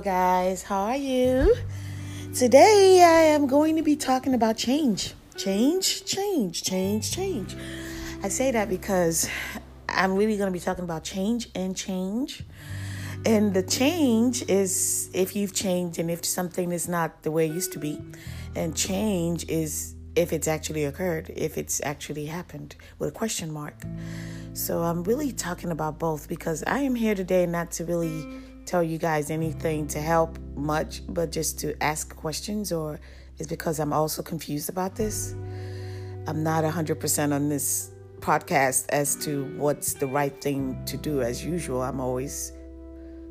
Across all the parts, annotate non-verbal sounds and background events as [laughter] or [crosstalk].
Guys. How are you? Today, I am going to be talking about change. Change, change, change, change. I say that because I'm really going to be talking about change and change. And the change is if you've changed and if something is not the way it used to be. And change is if it's actually occurred, if it's actually happened with a question mark. So I'm really talking about both because I am here today not to really tell you guys anything to help much, but just to ask questions, or is because I'm also confused about this. I'm not 100% on this podcast as to what's the right thing to do as usual. I'm always,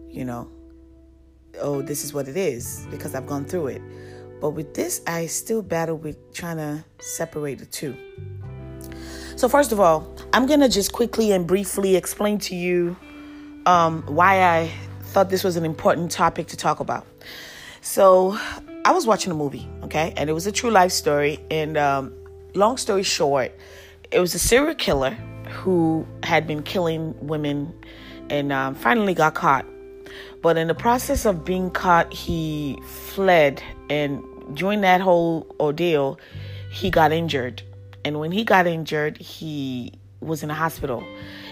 you know, oh, this is what it is because I've gone through it. But with this, I still battle with trying to separate the two. So, first of all, I'm going to just quickly and briefly explain to you um, why I thought this was an important topic to talk about. So, I was watching a movie, okay, and it was a true life story. And um, long story short, it was a serial killer who had been killing women and um, finally got caught. But in the process of being caught, he fled, and during that whole ordeal, he got injured. And when he got injured, he was in a hospital,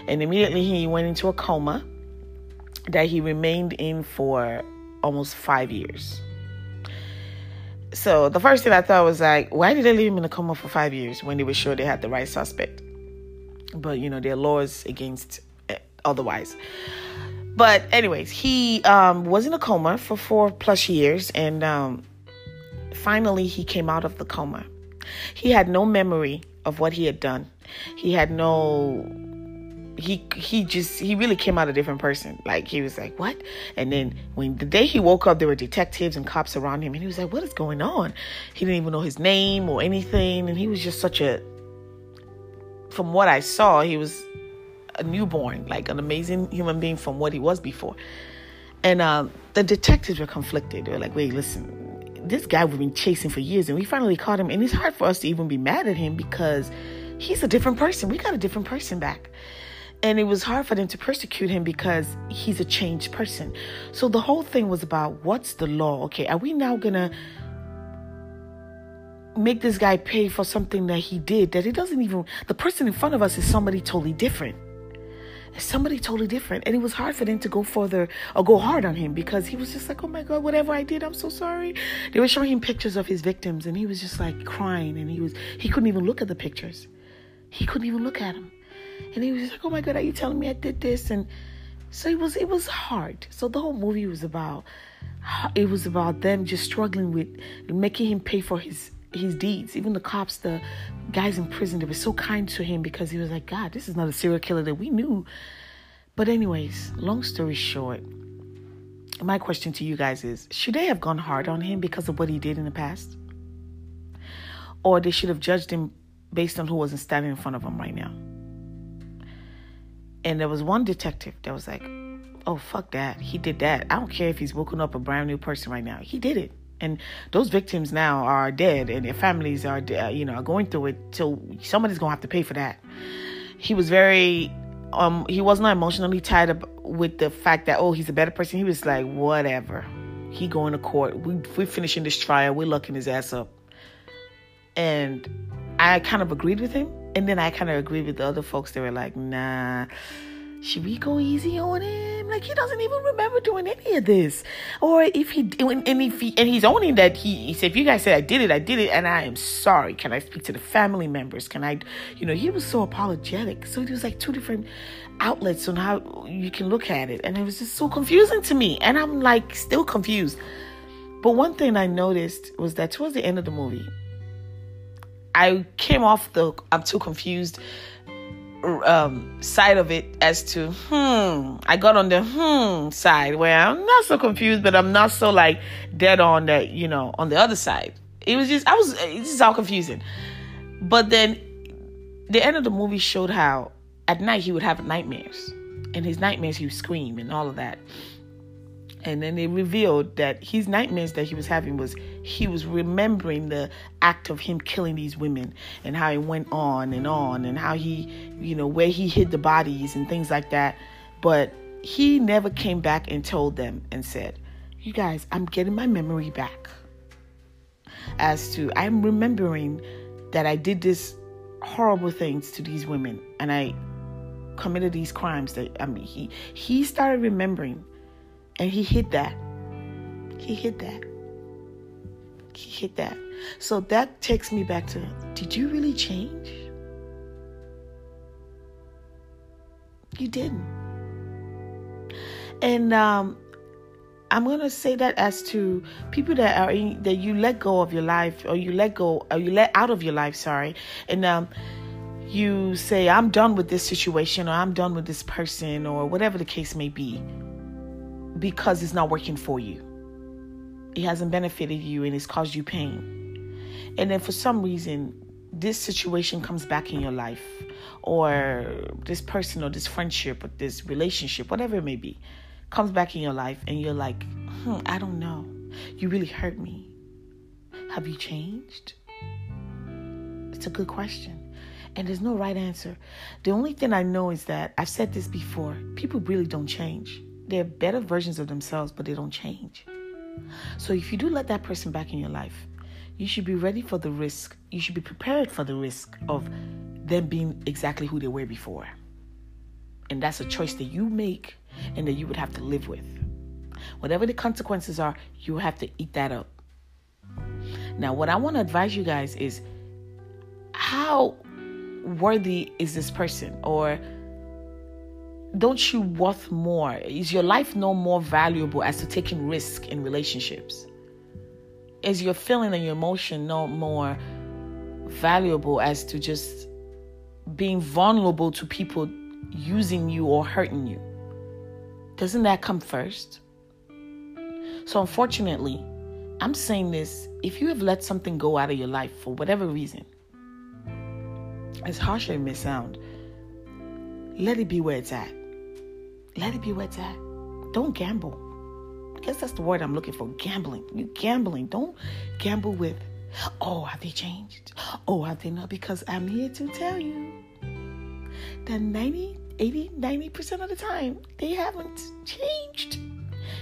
and immediately he went into a coma that he remained in for almost five years. So the first thing I thought was like, why did they leave him in a coma for five years when they were sure they had the right suspect? But you know, there are laws against eh, otherwise. But anyways, he um, was in a coma for four plus years, and um, finally he came out of the coma. He had no memory of what he had done. He had no he he just he really came out a different person. Like he was like, "What?" And then when the day he woke up, there were detectives and cops around him, and he was like, "What is going on?" He didn't even know his name or anything, and he was just such a. From what I saw, he was a newborn, like an amazing human being from what he was before. And um, the detectives were conflicted. They were like, "Wait, listen, this guy we've been chasing for years, and we finally caught him, and it's hard for us to even be mad at him because." He's a different person. We got a different person back and it was hard for them to persecute him because he's a changed person. So the whole thing was about what's the law? Okay, are we now gonna make this guy pay for something that he did that he doesn't even the person in front of us is somebody totally different. Somebody totally different. And it was hard for them to go further or go hard on him because he was just like, Oh my god, whatever I did, I'm so sorry. They were showing him pictures of his victims and he was just like crying and he was he couldn't even look at the pictures. He couldn't even look at them and he was like, "Oh my God, are you telling me I did this?" And so it was it was hard. So the whole movie was about it was about them just struggling with making him pay for his his deeds. Even the cops, the guys in prison, they were so kind to him because he was like, "God, this is not a serial killer that we knew." But anyways, long story short, my question to you guys is: Should they have gone hard on him because of what he did in the past, or they should have judged him based on who wasn't standing in front of him right now? And there was one detective that was like, oh, fuck that. He did that. I don't care if he's woken up a brand new person right now. He did it. And those victims now are dead and their families are, you know, are going through it. So somebody's to have to pay for that. He was very, um, he was not emotionally tied up with the fact that, oh, he's a better person. He was like, whatever. He going to court. We, we're finishing this trial. We're locking his ass up. And I kind of agreed with him and then I kind of agreed with the other folks. They were like, nah, should we go easy on him? Like he doesn't even remember doing any of this. Or if he and if he and he's owning that he, he said, if you guys said I did it, I did it, and I am sorry. Can I speak to the family members? Can I, you know, he was so apologetic. So it was like two different outlets on how you can look at it, and it was just so confusing to me. And I'm like still confused. But one thing I noticed was that towards the end of the movie, I came off the I'm too confused um, side of it as to hmm. I got on the hmm side where I'm not so confused, but I'm not so like dead on that you know on the other side. It was just I was it's just all confusing. But then the end of the movie showed how at night he would have nightmares, and his nightmares he would scream and all of that. And then they revealed that his nightmares that he was having was he was remembering the act of him killing these women and how it went on and on and how he, you know, where he hid the bodies and things like that. But he never came back and told them and said, You guys, I'm getting my memory back. As to, I'm remembering that I did this horrible things to these women and I committed these crimes that I mean he he started remembering and he hit that. He hit that. He hit that. So that takes me back to did you really change? You didn't. And um, I'm gonna say that as to people that are in, that you let go of your life or you let go or you let out of your life, sorry, and um, you say I'm done with this situation or I'm done with this person or whatever the case may be because it's not working for you. It hasn't benefited you and it's caused you pain. And then for some reason this situation comes back in your life or this person or this friendship or this relationship, whatever it may be, comes back in your life and you're like, hmm, I don't know. You really hurt me. Have you changed? It's a good question. And there's no right answer. The only thing I know is that I've said this before people really don't change. They're better versions of themselves, but they don't change. So if you do let that person back in your life, you should be ready for the risk. You should be prepared for the risk of them being exactly who they were before. And that's a choice that you make and that you would have to live with. Whatever the consequences are, you have to eat that up. Now, what I want to advise you guys is how worthy is this person? Or don't you worth more? Is your life no more valuable as to taking risk in relationships? Is your feeling and your emotion no more valuable as to just being vulnerable to people using you or hurting you? Doesn't that come first? So, unfortunately, I'm saying this if you have let something go out of your life for whatever reason, as harsh as it may sound, let it be where it's at. Let it be where it's at. Don't gamble. I guess that's the word I'm looking for gambling. You gambling. Don't gamble with, oh, have they changed? Oh, have they not? Because I'm here to tell you that 90, 80, 90% of the time, they haven't changed.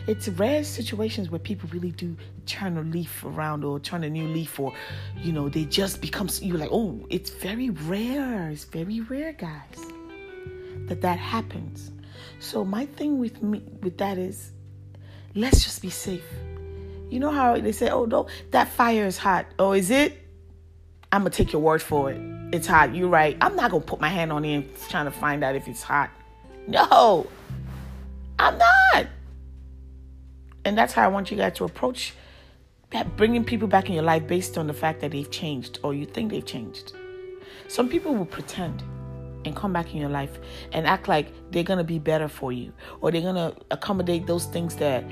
It's rare situations where people really do turn a leaf around or turn a new leaf or, you know, they just become, you're like, oh, it's very rare. It's very rare, guys, that that happens. So my thing with me, with that is, let's just be safe. You know how they say, oh, no, that fire is hot. Oh, is it? I'm to take your word for it it's hot. You're right. I'm not gonna put my hand on it trying to find out if it's hot. No, I'm not. And that's how I want you guys to approach that bringing people back in your life based on the fact that they've changed or you think they've changed. Some people will pretend and come back in your life and act like they're gonna be better for you or they're gonna accommodate those things that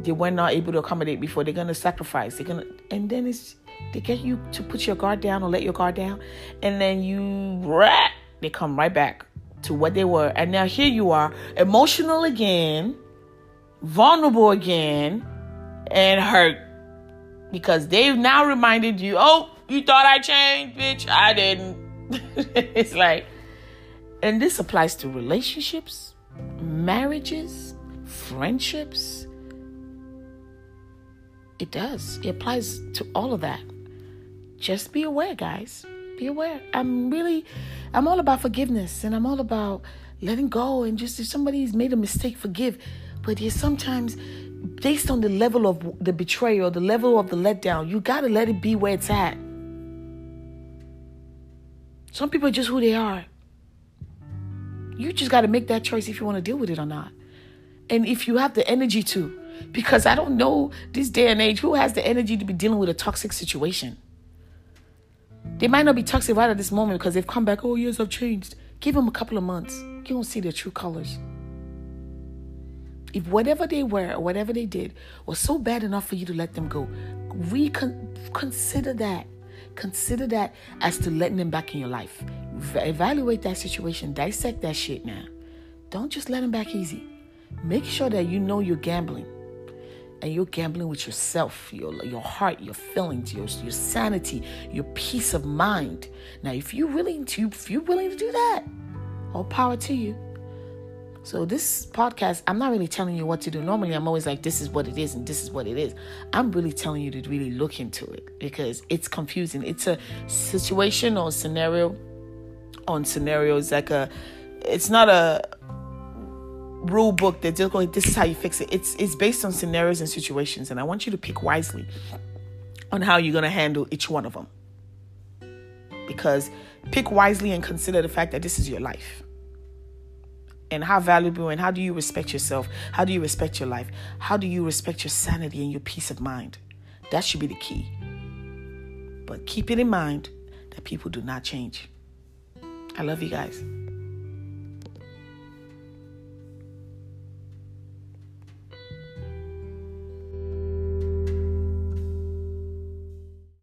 they were not able to accommodate before. They're gonna sacrifice. They're gonna, and then it's they get you to put your guard down or let your guard down, and then you they come right back to what they were, and now here you are, emotional again, vulnerable again, and hurt because they've now reminded you, oh, you thought I changed, bitch, I didn't. [laughs] it's like, and this applies to relationships, marriages, friendships. It does. It applies to all of that just be aware, guys. Be aware. I'm really, I'm all about forgiveness and I'm all about letting go and just if somebody's made a mistake, forgive. But yeah, sometimes based on the level of the betrayal, the level of the letdown, you gotta let it be where it's at. Some people are just who they are. You just gotta make that choice if you want to deal with it or not. And if you have the energy to, because I don't know this day and age who has the energy to be dealing with a toxic situation. They might not be toxic right at this moment because they've come back, oh, years have changed. Give them a couple of months. You won't see their true colors. If whatever they were or whatever they did was so bad enough for you to let them go, reconsider that. Consider that as to letting them back in your life. Evaluate that situation, dissect that shit now. Don't just let them back easy. Make sure that you know you're gambling and you're gambling with yourself, your, your heart, your feelings, your, your sanity, your peace of mind. Now, if you're willing to, if you're willing to do that, all power to you. So this podcast, I'm not really telling you what to do. Normally, I'm always like, this is what it is and this is what it is. I'm really telling you to really look into it because it's confusing. It's a situation or scenario on scenarios like a. It's not a rule book that just going. This is how you fix it. It's it's based on scenarios and situations, and I want you to pick wisely on how you're gonna handle each one of them. Because pick wisely and consider the fact that this is your life and how valuable and how do you respect yourself? How do you respect your life? How do you respect your sanity and your peace of mind? That should be the key. But keep it in mind that people do not change. I love you guys.